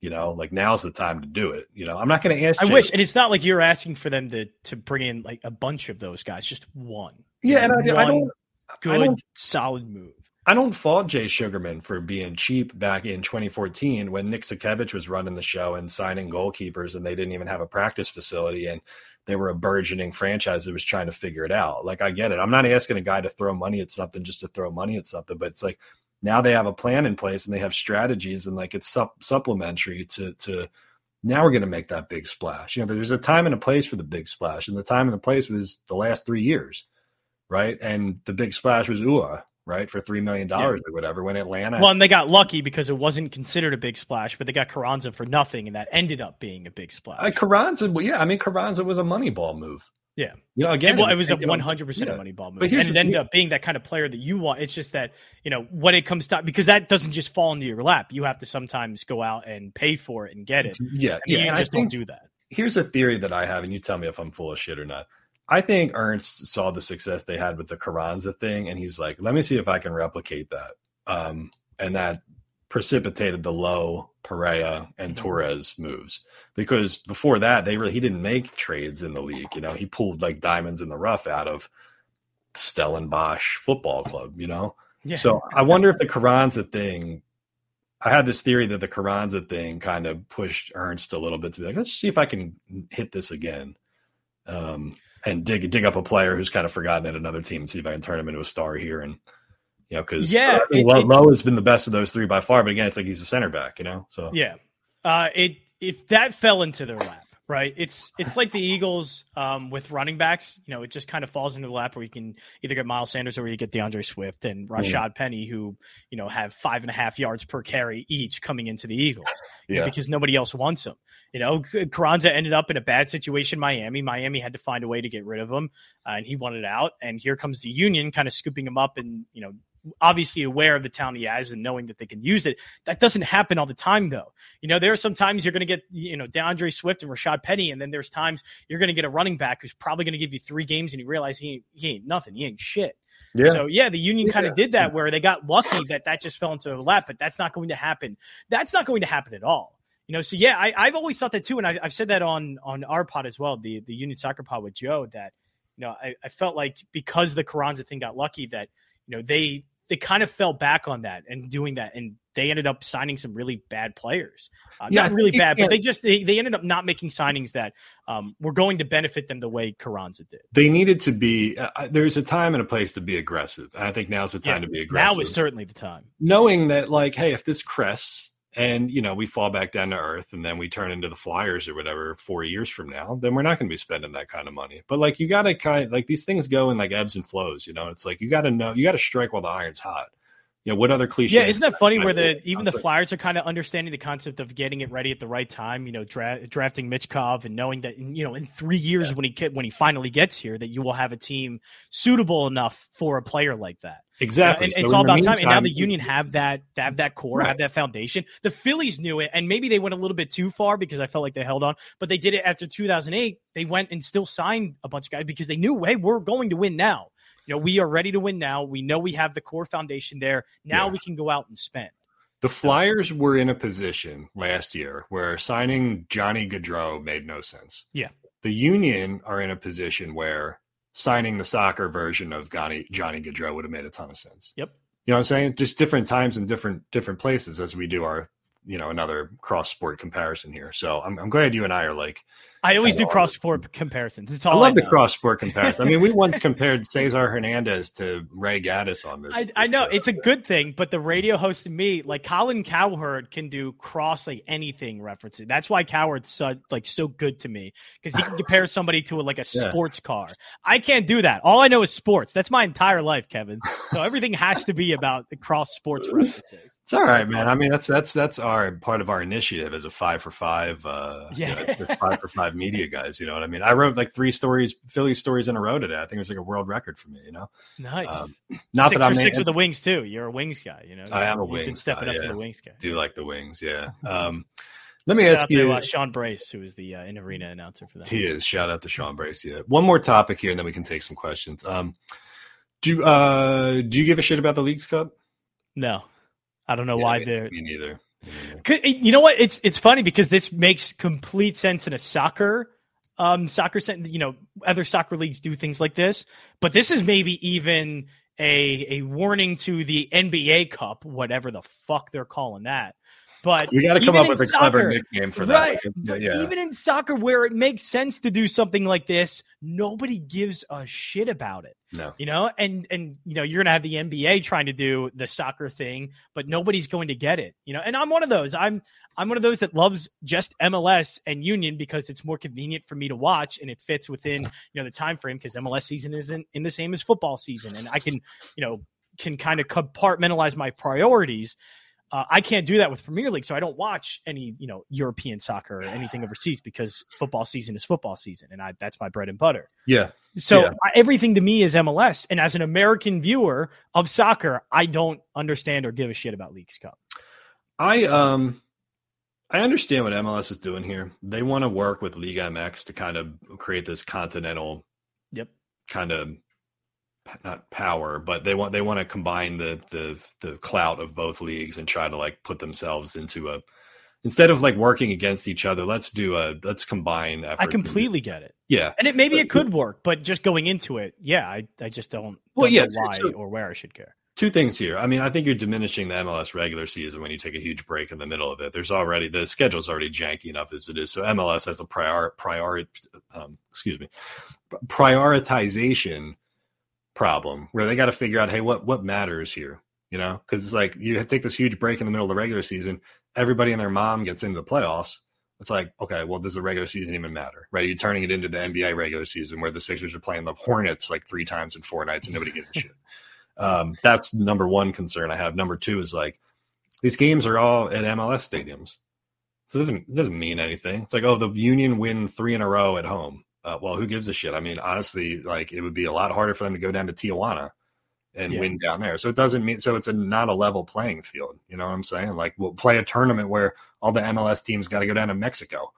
You know, like now's the time to do it. You know, I'm not going to ask. I wish, and it's not like you're asking for them to to bring in like a bunch of those guys, just one. You Yeah, know, and I, I don't. Good, solid move. I don't fault Jay Sugarman for being cheap back in 2014 when Nick Sakiewicz was running the show and signing goalkeepers and they didn't even have a practice facility and they were a burgeoning franchise that was trying to figure it out. Like I get it. I'm not asking a guy to throw money at something just to throw money at something, but it's like now they have a plan in place and they have strategies and like it's sup- supplementary to to now we're going to make that big splash. You know, there's a time and a place for the big splash, and the time and the place was the last three years, right? And the big splash was Uhre, right, for three million dollars or whatever. When Atlanta, Well, and they got lucky because it wasn't considered a big splash, but they got Carranza for nothing, and that ended up being a big splash. uh, Carranza, well, yeah, I mean Carranza was a money ball move. Yeah. you know, again, well, it was a one hundred percent yeah. a money ball move, and it the ended up being that kind of player that you want. It's just that you know when it comes to because that doesn't just fall into your lap. You have to sometimes go out and pay for it and get it. Yeah, And yeah. you I just don't do that. here's a theory that I have, and you tell me if I'm full of shit or not. I think Ernst saw the success they had with the Carranza thing, and he's like, "Let me see if I can replicate that." Um, and that precipitated the Lowe Perea and Mhm. Torres moves because before that, they really he didn't make trades in the league. You know, he pulled like diamonds in the rough out of Stellenbosch Football Club. You know, Yeah. so I wonder if the Carranza thing. I had this theory that the Carranza thing kind of pushed Ernst a little bit to be like, let's see if I can hit this again, um, and dig dig up a player who's kind of forgotten at another team and see if I can turn him into a star here. And you know, because Yeah, it- Lowe, it- Lowe has been the best of those three by far. But again, it's like he's a center back, you know. So Yeah. Uh, it if that fell into their lap, Right. It's it's like the Eagles um, with running backs. You know, it just kind of falls into the lap where you can either get Miles Sanders or you get D'Andre Swift and Rashaad mm. Penny, who you know have five and a half yards per carry each coming into the Eagles. yeah. Know, because nobody else wants them. You know, Carranza ended up in a bad situation. Miami. Miami had to find a way to get rid of him, uh, and he wanted out. And here comes the Union, kind of scooping him up and you know obviously aware of the talent he has and knowing that they can use it. That doesn't happen all the time, though. You know, there are some times you're going to get, you know, D'Andre Swift and Rashaad Penny, and then there's times you're going to get a running back who's probably going to give you three games and you realize he ain't, he ain't nothing. He ain't shit. Yeah. So yeah, the Union kind of did that where they got lucky that that just fell into the lap, but that's not going to happen. That's not going to happen at all. You know, so yeah, I, have always thought that too, and I, have said that on on our pod as well, the the Union Soccer pod with Joe. That you know, I, I felt like because the Carranza thing got lucky that you know they they kind of fell back on that and doing that, and they ended up signing some really bad players. Uh, yeah, not really bad, but they just they, they ended up not making signings that um, were going to benefit them the way Carranza did. They needed to be. Uh, uh, there's a time and a place to be aggressive, and I think now's the time yeah, to be aggressive. Now is certainly the time, knowing that like, hey, if this crests and you know we fall back down to earth and then we turn into the flyers or whatever four years from now then we're not going to be spending that kind of money. But like you got to kind of like these things go in like ebbs and flows you know? It's like you got to know you got to strike while the iron's hot you know, what other cliche? Yeah, isn't that funny where the even the Flyers are kind of understanding the concept of getting it ready at the right time? You know, dra- drafting Michkov and knowing that you know in three years yeah. when he when he finally gets here, that you will have a team suitable enough for a player like that. Exactly. And so it's all about meantime, time. And now the Union have that have that core, right. have that foundation. The Phillies knew it, and maybe they went a little bit too far because I felt like they held on, but they did it after 2008. They went and still signed a bunch of guys because they knew, hey, we're going to win now. You know, we are ready to win now. We know we have the core foundation there. Now yeah. we can go out and spend. The Flyers were in a position last year where signing Johnny Gaudreau made no sense. Yeah. The Union are in a position where signing the soccer version of Johnny, Johnny Gaudreau would have made a ton of sense. Yep. You know what I'm saying? Just different times and different different places as we do our you know another cross sport comparison here. So I'm, I'm glad you and I are like. I always do cross sport comparisons. It's all I love I the cross sport comparison. I mean, we once compared Cesar Hernandez to Ray Gaddis on this. I, I, know it's a good thing, but the radio host and me, like Colin Cowherd, can do cross like anything referencing. That's why Cowherd's so, like so good to me because he can compare somebody to a, like a yeah. sports car. I can't do that. All I know is sports. That's my entire life, Kevin. So everything has to be about the cross sports references. It's all right, man. I mean, that's that's that's our part of our initiative as a five for five, uh, yeah, you know, five for five media guys. You know what I mean? I wrote like three stories, Philly stories in a row today. I think it was like a world record for me. You know, nice. Um, not six that I'm six with the wings too. You're a wings guy. You know, I am a wings. You've been stepping guy, up yeah. for the wings guy. Do like the wings? Yeah. Um, let me Shout ask you, to, uh, Sean Brace, who is the uh, in arena announcer for that. He is. Shout out to Sean Brace. Yeah. One more topic here, and then we can take some questions. Um, do uh, do you give a shit about the Leagues Cup? No. I don't know yeah, why me, they're me neither. You know what? It's it's funny because this makes complete sense in a soccer um soccer you know other soccer leagues do things like this but this is maybe even a a warning to the NBA Cup whatever the fuck they're calling that but we got to come up with a soccer, clever nickname for right, that. Yeah. Even in soccer, where it makes sense to do something like this, nobody gives a shit about it. No, you know, and and you know, you're gonna have the NBA trying to do the soccer thing, but nobody's going to get it. You know, and I'm one of those. I'm I'm one of those that loves just MLS and Union because it's more convenient for me to watch and it fits within you know the time frame because MLS season isn't in the same as football season, and I can you know can kind of compartmentalize my priorities. Uh, I can't do that with Premier League, so I don't watch any, you know, European soccer or anything overseas because football season is football season, and I, that's my bread and butter. Yeah. So yeah. I, everything to me is MLS, and as an American viewer of soccer, I don't understand or give a shit about Leagues Cup. I um, I understand what MLS is doing here. They want to work with League MX to kind of create this continental, yep, kind of not power, but they want they want to combine the the the clout of both leagues and try to like put themselves into a instead of like working against each other. Let's do a let's combine. I completely get it. Yeah, and it maybe but, it could work, but just going into it, yeah, I I just don't. Well, don't yeah, why so, or where I should care. Two things here. I mean, I think you're diminishing the MLS regular season when you take a huge break in the middle of it. There's already the schedule's already janky enough as it is. So MLS has a prior prior um, excuse me prioritization problem where they got to figure out, hey, what what matters here? You know, because it's like you take this huge break in the middle of the regular season, everybody and their mom gets into the playoffs. It's like, okay, well, does the regular season even matter? Right? You're turning it into the NBA regular season where the Sixers are playing the Hornets like three times in four nights and nobody gives a shit. Um, that's number one concern I have. Number two is like these games are all at MLS stadiums. So it doesn't it doesn't mean anything. It's like, oh, the Union win three in a row at home. Uh, well, who gives a shit? I mean, honestly, like it would be a lot harder for them to go down to Tijuana and Yeah. win down there. So it doesn't mean so it's a not a level playing field. You know what I'm saying? Like we'll play a tournament where all the MLS teams got to go down to Mexico.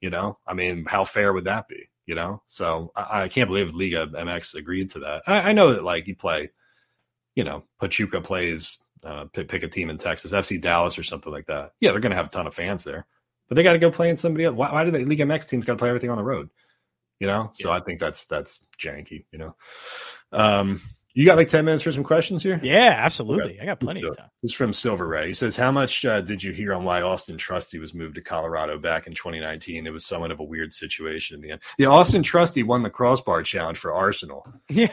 You know, I mean, how fair would that be? You know, so I, I can't believe Liga MX agreed to that. I, I know that like you play, you know, Pachuca plays uh, pick, pick a team in Texas, FC Dallas or something like that. Yeah, they're going to have a ton of fans there, but they got to go play in somebody else. Why, why do they Liga MX teams got to play everything on the road? You know, so I think that's that's janky. You know, um, you got like ten minutes for some questions here. Yeah, absolutely. I got plenty of time. This is from Silver Ray. He says, How much uh, did you hear on why Austin Trusty was moved to Colorado back in 2019? It was somewhat of a weird situation in the end. Yeah, Austin Trusty won the crossbar challenge for Arsenal. Yeah.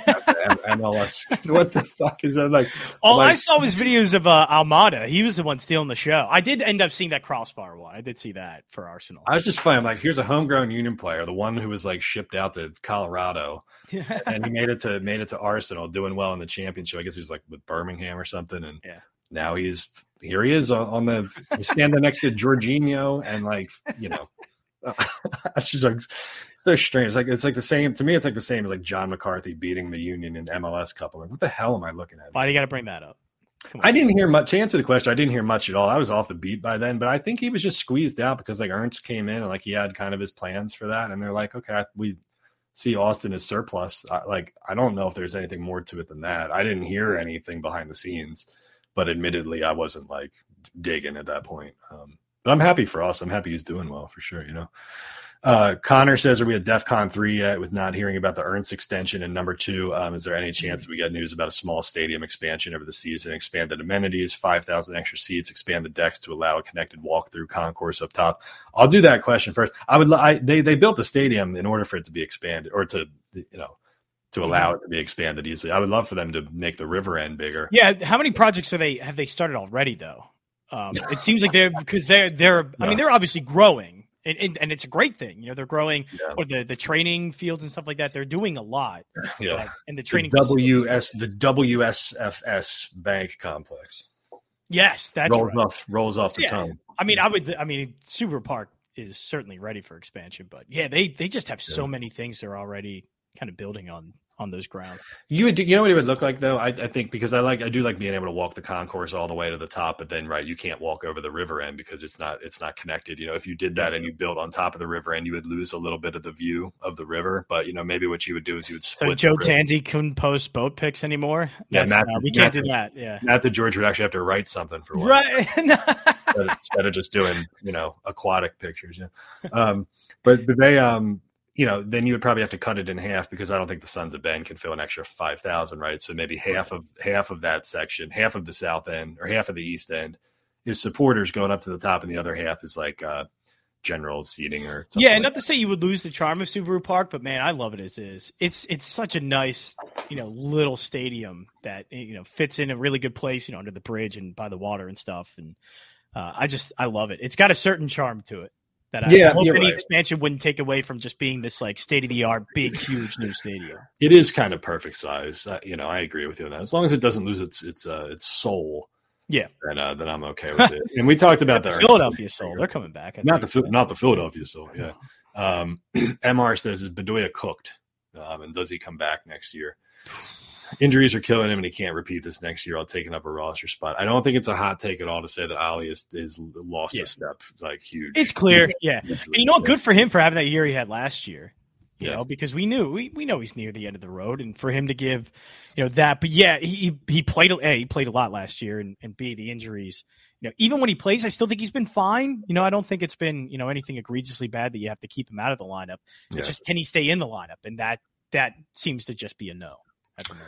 MLS. what the fuck is that like? All I saw was videos of uh, Almada. He was the one stealing the show. I did end up seeing that crossbar one. I did see that for Arsenal. I was just funny. I'm like, here's a homegrown Union player, the one who was like shipped out to Colorado, and he made it to made it to Arsenal, doing well in the championship. I guess he was like with Birmingham or something, and Yeah. now he's here. He is on on the standing next to Jorginho, and like you know, it's just like so strange. Like it's like the same to me. It's like the same as like John McCarthy beating the Union in MLS Cup. I'm like, what the hell am I looking at? Why do you got to bring that up? I didn't hear much. To answer the question, I didn't hear much at all. I was off the beat by then, but I think he was just squeezed out because like Ernst came in and like he had kind of his plans for that, and they're like, okay, we see Austin as surplus. I, like I don't know if there's anything more to it than that. I didn't hear anything behind the scenes, but admittedly, I wasn't like digging at that point. Um, but I'm happy for us. I'm happy he's doing well for sure. You know. Uh, Connor says, "Are we at DefCon three yet? With not hearing about the Ernst extension, and number two, um, is there any chance that we get news about a small stadium expansion over the season? Expanded amenities, five thousand extra seats, expand the decks to allow a connected walk-through concourse up top. I'll do that question first. I would. I, they they built the stadium in order for it to be expanded, or to you know, to allow it to be expanded easily. I would love for them to make the river end bigger. Yeah, how many projects are they have they started already though? Um, it seems like they're because they're they're I mean they're obviously growing and, and and it's a great thing. You know they're growing Yeah. or the the training fields and stuff like that. They're doing a lot. Yeah. Like, and the The training facilities- WS the WSFS bank complex Yes, that's rolls right. off rolls off the Yeah. tongue. I mean, I would. I mean, Subaru Park is certainly ready for expansion, but yeah, they they just have so many things they're already kind of building on on those grounds. You would, you know what it would look like though. I, I think because I like, I do like being able to walk the concourse all the way to the top, but then right, you can't walk over the river end because it's not, it's not connected. You know, if you did that and you built on top of the river end, you would lose a little bit of the view of the river. But you know, maybe what you would do is you would So split. Joe the river. Tansey couldn't post boat pics anymore. Yeah, Matt- uh, we can't Matt- do that. Yeah, Not that George would actually have to write something for once, right. instead, of, instead of just doing you know aquatic pictures. Yeah, um, but but they um you know then you would probably have to cut it in half because I don't think the Sons of Ben can fill an extra five thousand, right? So maybe half of half of that section, half of the south end or half of the east end is supporters going up to the top, and the other half is like uh general seating or something yeah, like not to say you would lose the charm of Subaru Park, but man, I love it as is. It's it's such a nice, you know, little stadium that you know fits in a really good place, you know, under the bridge and by the water and stuff. And uh, I just I love it. It's got a certain charm to it that I Yeah, hope any right. expansion wouldn't take away from just being this like state of the art, big, huge new stadium. it is kind of perfect size. Uh, you know, I agree with you on that. As long as it doesn't lose its its uh, its soul, Yeah. then uh, then I'm okay with it. And we talked about the Philadelphia Soul, they're coming back. I not the not the Philadelphia Soul. Yeah. Um, Mr says is Bedoya cooked, um, and does he come back next year? Injuries are killing him, and he can't repeat this next year. I'll taking up a roster spot. I don't think it's a hot take at all to say that Ali is is lost Yeah. a step like huge. It's clear, yeah. And you know? Good for him for having that year he had last year. You Yeah. know, because we knew we, we know he's near the end of the road, and for him to give, you know, that. But yeah, he he- he played a he played a lot last year, and, and b the injuries. You know, even when he plays, I still think he's been fine. You know, I don't think it's been you know anything egregiously bad that you have to keep him out of the lineup. Yeah. It's just can he stay in the lineup, and that that seems to just be a no at the moment.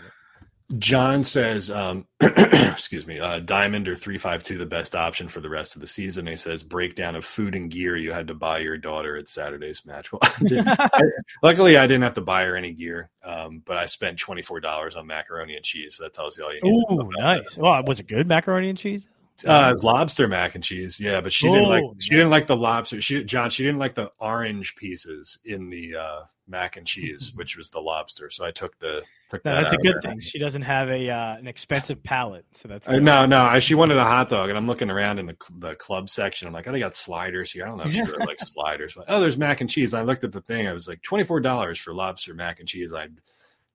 John says, um, excuse me, uh, Diamond or 352 the best option for the rest of the season. He says, breakdown of food and gear you had to buy your daughter at Saturday's match. Well, I didn't- luckily, I didn't have to buy her any gear, um, but I spent $24 on macaroni and cheese. So that tells you all you need. to know Ooh, about nice. Well, was it good macaroni and cheese? Uh, lobster mac and cheese, yeah, but she didn't like Oh, she didn't like the lobster. She John, she didn't like the orange pieces in the uh, mac and cheese, which was the lobster. So I took the took No, that. that's a good thing. She doesn't have a uh, an expensive palate, so that's Uh, no, no, I, she wanted a hot dog, and I'm looking around in the the club section. I'm like, oh, they got sliders here. I don't know if she really likes sliders. But, oh, there's mac and cheese. I looked at the thing. I was like, twenty four dollars for lobster mac and cheese. I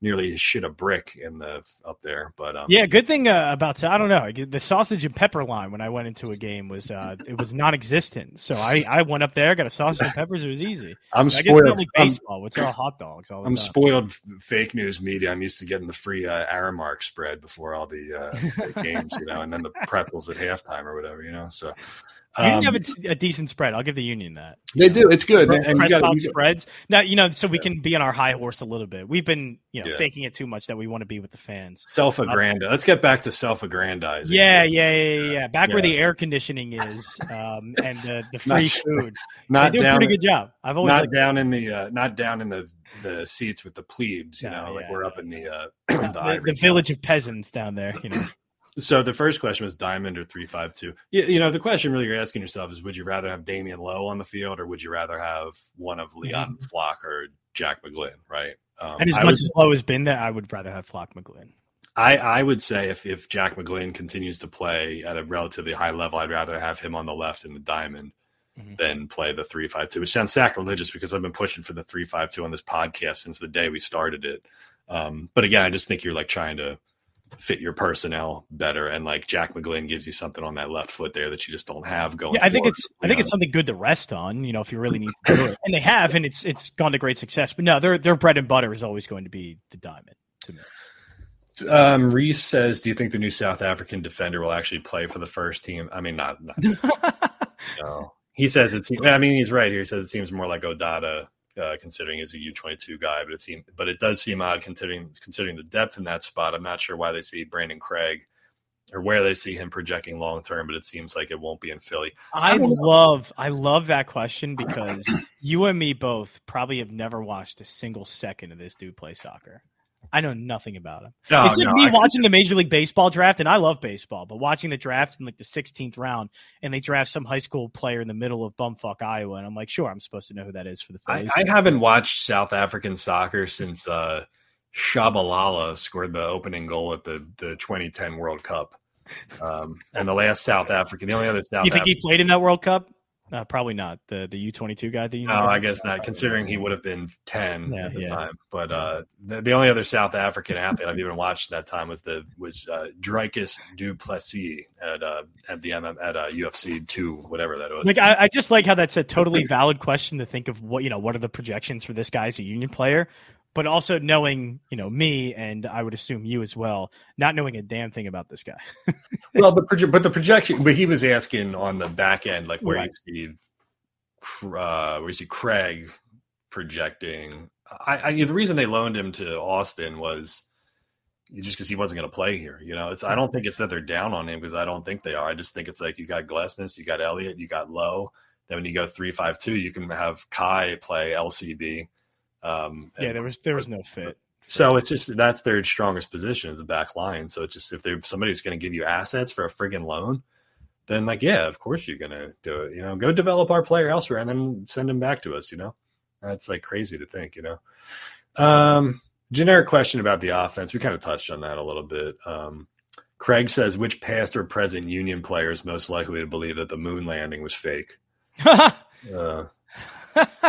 nearly shit a brick in the up there, but um, Yeah, good thing uh, about I don't know the sausage and pepper line when I went into a game was uh, it was non-existent. So I, I went up there, got a sausage and peppers. It was easy. I'm I guess it's not spoiled. like I'm, baseball. It's all hot dogs. All I'm time. spoiled fake news media. I'm used to getting the free uh, Aramark spread before all the, uh, the games, you know, and then the pretzels at halftime or whatever, you know. So Union um, have a, a decent spread. I'll give the Union that. they do. It's good. Press And gotta- box spreads. Now you know, so we can be on our high horse a little bit. We've been you know Yeah. faking it too much that we want to be with the fans. self-aggrandizing. Let's get back to self-aggrandizing. Yeah, yeah, yeah, yeah. yeah. Back where the air conditioning is, um, and the, the Not- free food. not they do a pretty good job. I've always not down in the, uh, not down in the the seats with the plebes. You No, know, like we're yeah. up in the uh, the, the, the, village of peasants down there. You know, So the first question was diamond or three five two. You, you know, the question really you're asking yourself is: Would you rather have Damion Lowe on the field, or would you rather have one of Leon Flach or Jack McGlynn? Right. Um, and as I much would- as Lowe has been there, I would rather have Flach McGlynn. I, I would say if, if Jack McGlynn continues to play at a relatively high level, I'd rather have him on the left in the diamond Mhm. than play the three five two, which sounds sacrilegious because I've been pushing for the three five two on this podcast since the day we started it. Um, but again, I just think you're like trying to fit your personnel better, and like Jack McGlynn gives you something on that left foot there that you just don't have going. Yeah, I think forward, it's you I think know? it's something good to rest on. You know, if you really need to do it, and they have, and it's it's gone to great success. But no, their their bread and butter is always going to be the diamond. To me. Um, Reese says, "Do you think the new South African defender will actually play for the first team?" I mean, not, not no. He says it seems. I mean, he's right here. He says it seems more like Odada, uh, considering he's a U twenty two guy. But it seems, but it does seem odd considering considering the depth in that spot. I'm not sure why they see Brandan Craig or where they see him projecting long term. But it seems like it won't be in Philly. I love I love that question because you and me both probably have never watched a single second of this dude play soccer. I know nothing about him. No, it's like no, me I- watching the Major League Baseball draft, and I love baseball, but watching the draft in like the 16th round, and they draft some high school player in the middle of bumfuck Iowa, and I'm like, sure, I'm supposed to know who that is for the I, I haven't watched South African soccer since uh, Tshabalala scored the opening goal at the, the 2010 World Cup. Um, and the last South African, the only other South you think African. he played in that World Cup? Uh, probably not. The the U22 guy that you No, know. I guess not, considering he would have been 10 Yeah, at the yeah. time. But uh, the, the only other South African athlete I've even watched at that time was the was uh, Dricus Du Plessis at uh, at the MM at uh, UFC two, whatever that was. Like I, I just like how that's a totally valid question to think of what you know what are the projections for this guy as a union player, but also knowing you know me and I would assume you as well, not knowing a damn thing about this guy. well, the proje- but the projection, but he was asking on the back end, like where Right. you see, uh, where you see Craig projecting. I, I the reason they loaned him to Austin was just because he wasn't going to play here. You know, it's I don't think it's that they're down on him because I don't think they are. I just think it's like you got Glesnes, you got Elliott, you got Lowe. Then when you go three five two, you can have Kai play LCB. Um, yeah, there was there was no fit. so it's just that's their strongest position is the back line. So it's just if they're somebody's going to give you assets for a friggin' loan, then like yeah, of course you're going to do it. You know, go develop our player elsewhere and then send him back to us. You know, that's like crazy to think. You know, um, generic question about the offense. We kind of touched on that a little bit. Um, Craig says which past or present Union player is most likely to believe that the moon landing was fake. Uh,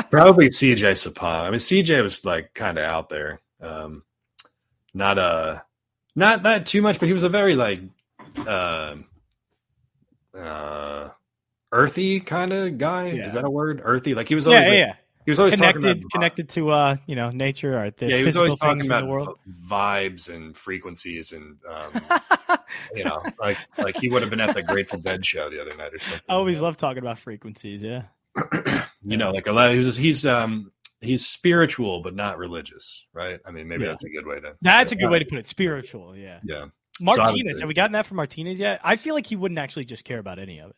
probably CJ Sapong. I mean, CJ was like kind of out there. Um, not uh not not too much, but he was a very like um uh, earthy kind of guy. Yeah. Is that a word? Earthy. Like he was yeah, always yeah, like, he was always Connected, about connected to uh, you know, nature or the yeah, he was always talking about the world. v- vibes and frequencies and um, you know, like like he would have been at the Grateful Dead show the other night or something. I always love talking about frequencies. Yeah. you know, like a lot. He's he's um he's spiritual but not religious, right? I mean, maybe Yeah. that's a good way to. That's a good way to put it. Spiritual, yeah. Yeah, Martinez, say- have we gotten that from Martinez yet? I feel like he wouldn't actually just care about any of it.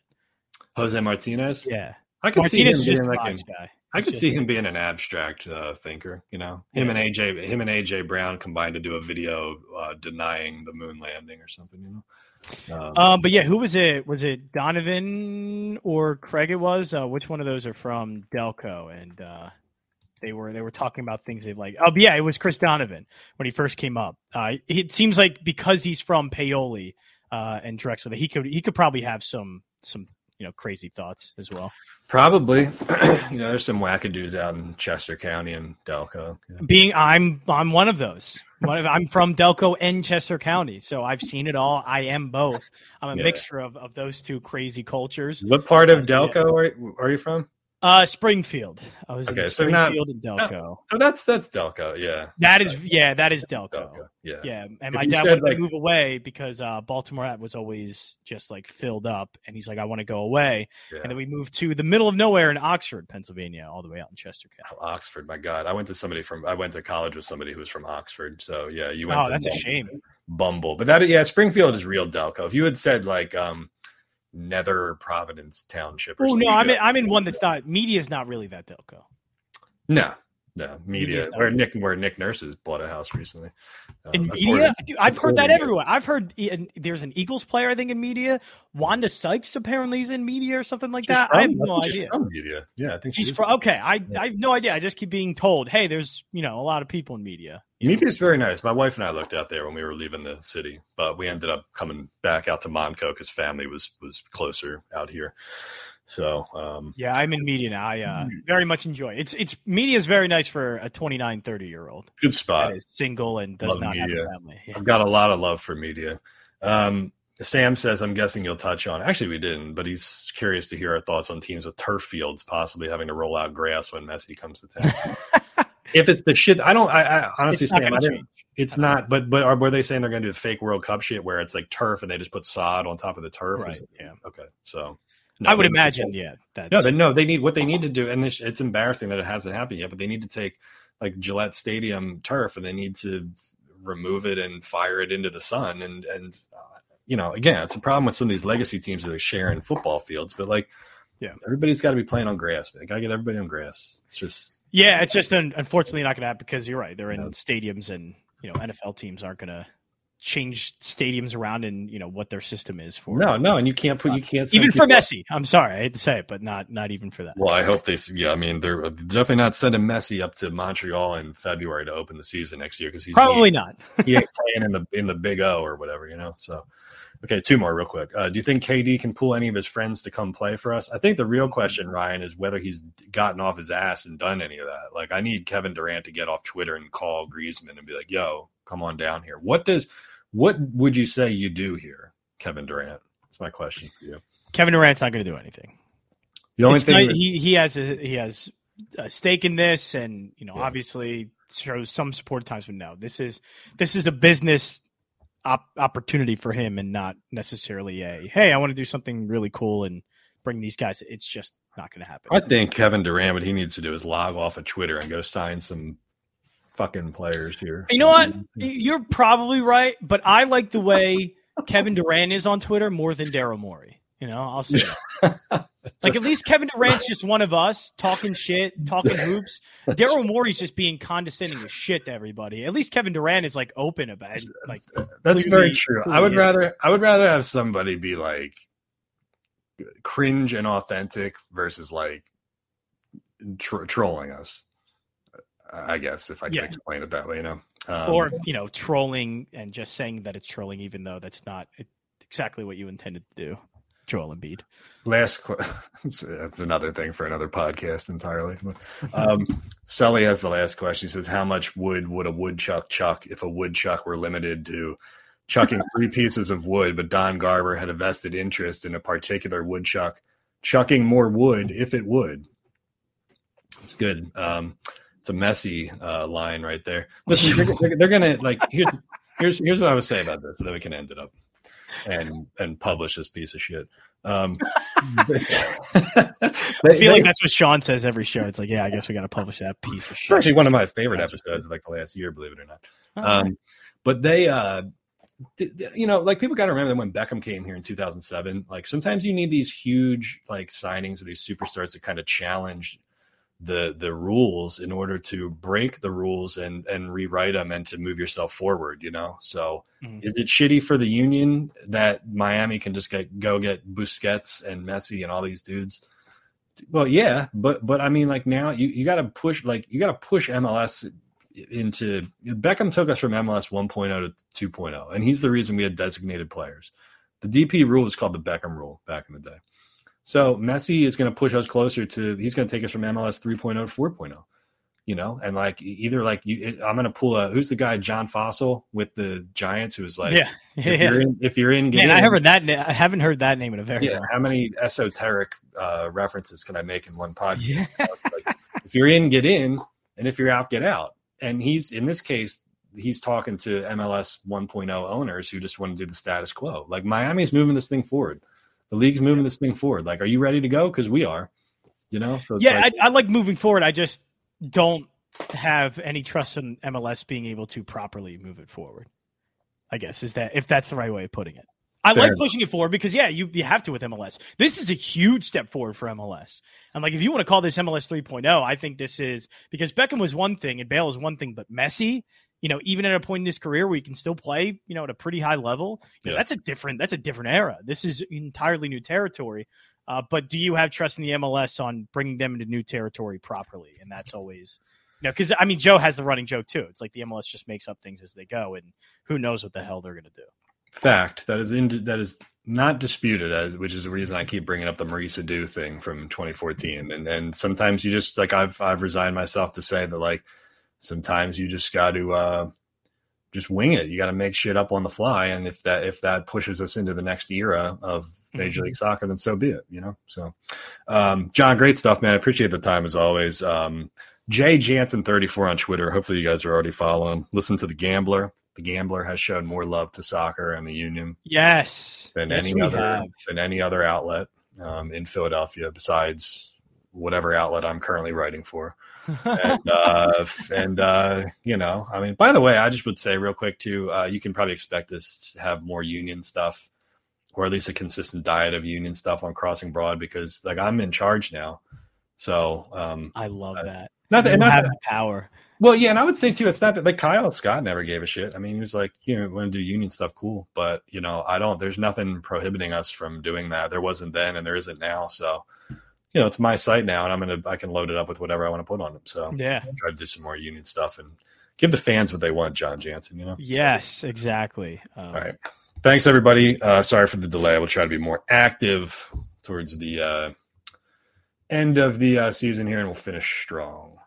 Jose Martinez. Yeah, I could see him Martinez is just being a like an, guy. I could see him being an abstract uh, thinker. You know, him Yeah. and AJ, him and AJ Brown combined to do a video uh, denying the moon landing or something. You know, Um, Um, but yeah, who was it? Was it Donovan or Craig? It was. Uh, which one of those are from Delco? And uh, they were they were talking about things they like. Oh, yeah, it was Chris Donovan when he first came up. Uh, it seems like because he's from Paoli uh, and Drexel, that he could he could probably have some some you know crazy thoughts as well. probably, you know, there's some wackadoos out in Chester County and Delco. you know. Being I'm I'm one of those. One of, I'm from Delco and Chester County, so I've seen it all. I am both. I'm a Yeah. mixture of, of those two crazy cultures. What part of. Delco are, are you from? Uh, Springfield. I was Okay, in so not- and Delco. Oh, that's that's Delco. Yeah, That is, yeah, that is Delco. Delco. Yeah. Yeah, and my dad wanted like- to move away because uh, Baltimore was always just like filled up, and he's like, I want to go away. yeah. And then we moved to the middle of nowhere in Oxford, Pennsylvania, all the way out in Chester County. Oh, Oxford, my God! I went to somebody from. I went to college with somebody who was from Oxford. So yeah, you went. Oh, to that's a shame. Bumble, but that yeah, Springfield is real Delco. If you had said like um, Nether Providence Township, Oh no, I'm in, I'm in one that's not media is not really that Delco. No, no media. Where really- Nick, where Nick Nurses bought a house recently. Um, In media, Dude, I've heard that everywhere. I've heard there's an Eagles player, I think, in media. Wanda Sykes apparently is in media or something like She's that. from- I have I no she's idea. from media. Yeah, I think She's she's from okay. I I have no idea. I just keep being told, hey, there's you know a lot of people in media. Media is very nice. My wife and I looked out there when we were leaving the city, but we ended up coming back out to Montco because family was was closer out here. So um, Yeah, I'm in media now. I uh, Mm-hmm. very much enjoy it. It's it's media is very nice for a 29, 30 year old good spot. that is single and does love not have a family. Yeah. I've got a lot of love for media. Um, Sam says, I'm guessing you'll touch on. Actually, we didn't, but he's curious to hear our thoughts on teams with turf fields possibly having to roll out grass when Messi comes to town. if it's the shit, I don't. I, I honestly, It's not Sam, I didn't. change. It's not. But but are, were they saying they're going to do the fake World Cup shit where it's like turf and they just put sod on top of the turf? Right, is- yeah. Okay. So I would imagine, yeah. That's, no, they, no, they need what they need to do, and this, it's embarrassing that it hasn't happened yet. But they need to take like Gillette Stadium turf, and they need to remove it and fire it into the sun. And and uh, you know, again, it's a problem with some of these legacy teams that are sharing football fields. But like, Yeah. everybody's got to be playing on grass. They got to get everybody on grass. It's just yeah, it's just un- unfortunately not going to happen because you're right. They're in stadiums, and you know NFL teams aren't going to change stadiums around and you know what their system is for. no, no, and you can't put you uh, can't even for Messi. I'm sorry, I hate to say it, but not not even for that. Well, I hope they. Yeah, I mean, they're uh, definitely not sending Messi up to Montreal in February to open the season next year because he's Probably not. he ain't playing in the in the Big O or whatever, you know. So, okay, two more real quick. Uh, do you think KD can pull any of his friends to come play for us? I think the real question, Ryan, is whether he's gotten off his ass and done any of that. Like, I need Kevin Durant to get off Twitter and call Griezmann and be like, "Yo, come on down here." What does what would you say you do here, Kevin Durant? That's my question for you. Kevin Durant's not going to do anything. The only It's thing not- he he has a, he has a stake in this, and you know, Yeah. obviously shows some support at times. But no, this is this is a business op- opportunity for him, and not necessarily a hey, I want to do something really cool and bring these guys. It's just not going to happen. I think Kevin Durant, what he needs to do is log off of Twitter and go sign some fucking players here. You know what? You're probably right, but I like the way Kevin Durant is on Twitter more than Daryl Morey. You know, I'll say that. like at least Kevin Durant's just one of us talking shit, talking hoops. Daryl Morey's just being condescending as shit to everybody. At least Kevin Durant is like open about it. Like That's clearly- very true. I would is. rather I would rather have somebody be like cringe and authentic versus like tr- trolling us. I guess if I can Yeah. explain it that way, you know. Um, or you know, trolling and just saying that it's trolling, even though that's not exactly what you intended to do. Joel Embiid. last qu- that's another thing for another podcast entirely. Um, Sully has the last question. He says, "How much wood would a woodchuck chuck if a woodchuck were limited to chucking three pieces of wood, but Don Garber had a vested interest in a particular woodchuck chucking more wood if it would?" It's good. Um, it's a messy uh, line right there. Listen, they're, they're, they're gonna like here's here's here's what I would say about this, so that we can end it up and and publish this piece of shit. Um, I feel like that's what Sean says every show. It's like, yeah, I guess we got to publish that piece of shit. it's actually one of my favorite episodes of like the last year, believe it or not. Um, but they, uh, th- th- you know, like people got to remember that when Beckham came here in 2007, like sometimes you need these huge like signings of these superstars to kind of challenge the the rules in order to break the rules and and rewrite them and to move yourself forward you know? So Mhm. is it shitty for the union that miami can just get go get busquets and messi and all these dudes? Well yeah but but i mean like now you you got to push like you got to push mls into beckham took us from mls 1.0 to 2.0 and he's the reason we had designated players. The dp rule was called the beckham rule back in the day so Messi is going to push us closer to. He's going to take us from MLS 3.0 to 4.0. You know, and like either like you, I'm going to pull a. Who's the guy John Fossil with the Giants? Who's like, yeah, if yeah. you're in, if you're in, get Man, I in. haven't that. na- I haven't heard that name in a very Yeah, long. how many esoteric uh, references can I make in one podcast? Yeah. like, if you're in, get in, and if you're out, get out. And he's in this case, he's talking to MLS 1.0 owners who just want to do the status quo. Like Miami's moving this thing forward. The league's moving this thing forward. Like, are you ready to go? Because we are. You know. So Yeah, like- I, I like moving forward. I just don't have any trust in MLS being able to properly move it forward. I guess is that if that's the right way of putting it. I Fair like enough. pushing it forward because yeah, you you have to with MLS. This is a huge step forward for MLS. And like if you want to call this MLS 3.0, I think this is because Beckham was one thing and Bale is one thing, but Messi, you know, even at a point in his career where he can still play, you know, at a pretty high level, you know, that's a different that's a different era. This is entirely new territory. Uh, but do you have trust in the MLS on bringing them into new territory properly? And that's always, you know, because I mean, Joe has the running joke too. It's like the MLS just makes up things as they go, and who knows what the hell they're going to do. fact that is in, that is not disputed as which is the reason I keep bringing up the Maurice Edu thing from 2014 and and sometimes you just like I've I've resigned myself to say that like sometimes you just got to uh just wing it. You got to make shit up on the fly and if that if that pushes us into the next era of Major Mhm. League Soccer then so be it you know? So um John great stuff man. I appreciate the time as always. Um Jay Jansen 34 on Twitter. Hopefully you guys are already following listen to the Gambler. The Gambler has shown more love to soccer and the Union Yes, than yes, any we other have. than any other outlet um, in Philadelphia besides whatever outlet I'm currently writing for. And uh, and uh, you know, I mean, by the way, I just would say real quick too, uh, you can probably expect us to have more union stuff, or at least a consistent diet of union stuff on Crossing Broad because like I'm in charge now. So um, I love Uh, that. not that, not have that power. well, yeah, and I would say too, it's not that like Kyle Scott never gave a shit. I mean, he was like, you know, want to do union stuff, cool, but you know, I don't. There's nothing prohibiting us from doing that. There wasn't then, and there isn't now. So, you know, it's my site now, and I'm gonna I can load it up with whatever I want to put on it. So, Yeah. I'll try to do some more union stuff and give the fans what they want, Jon Jansen. You know. Yes, exactly. Um, All right. Thanks, everybody. Uh, sorry for the delay. We'll try to be more active towards the uh, end of the uh, season here, and we'll finish strong.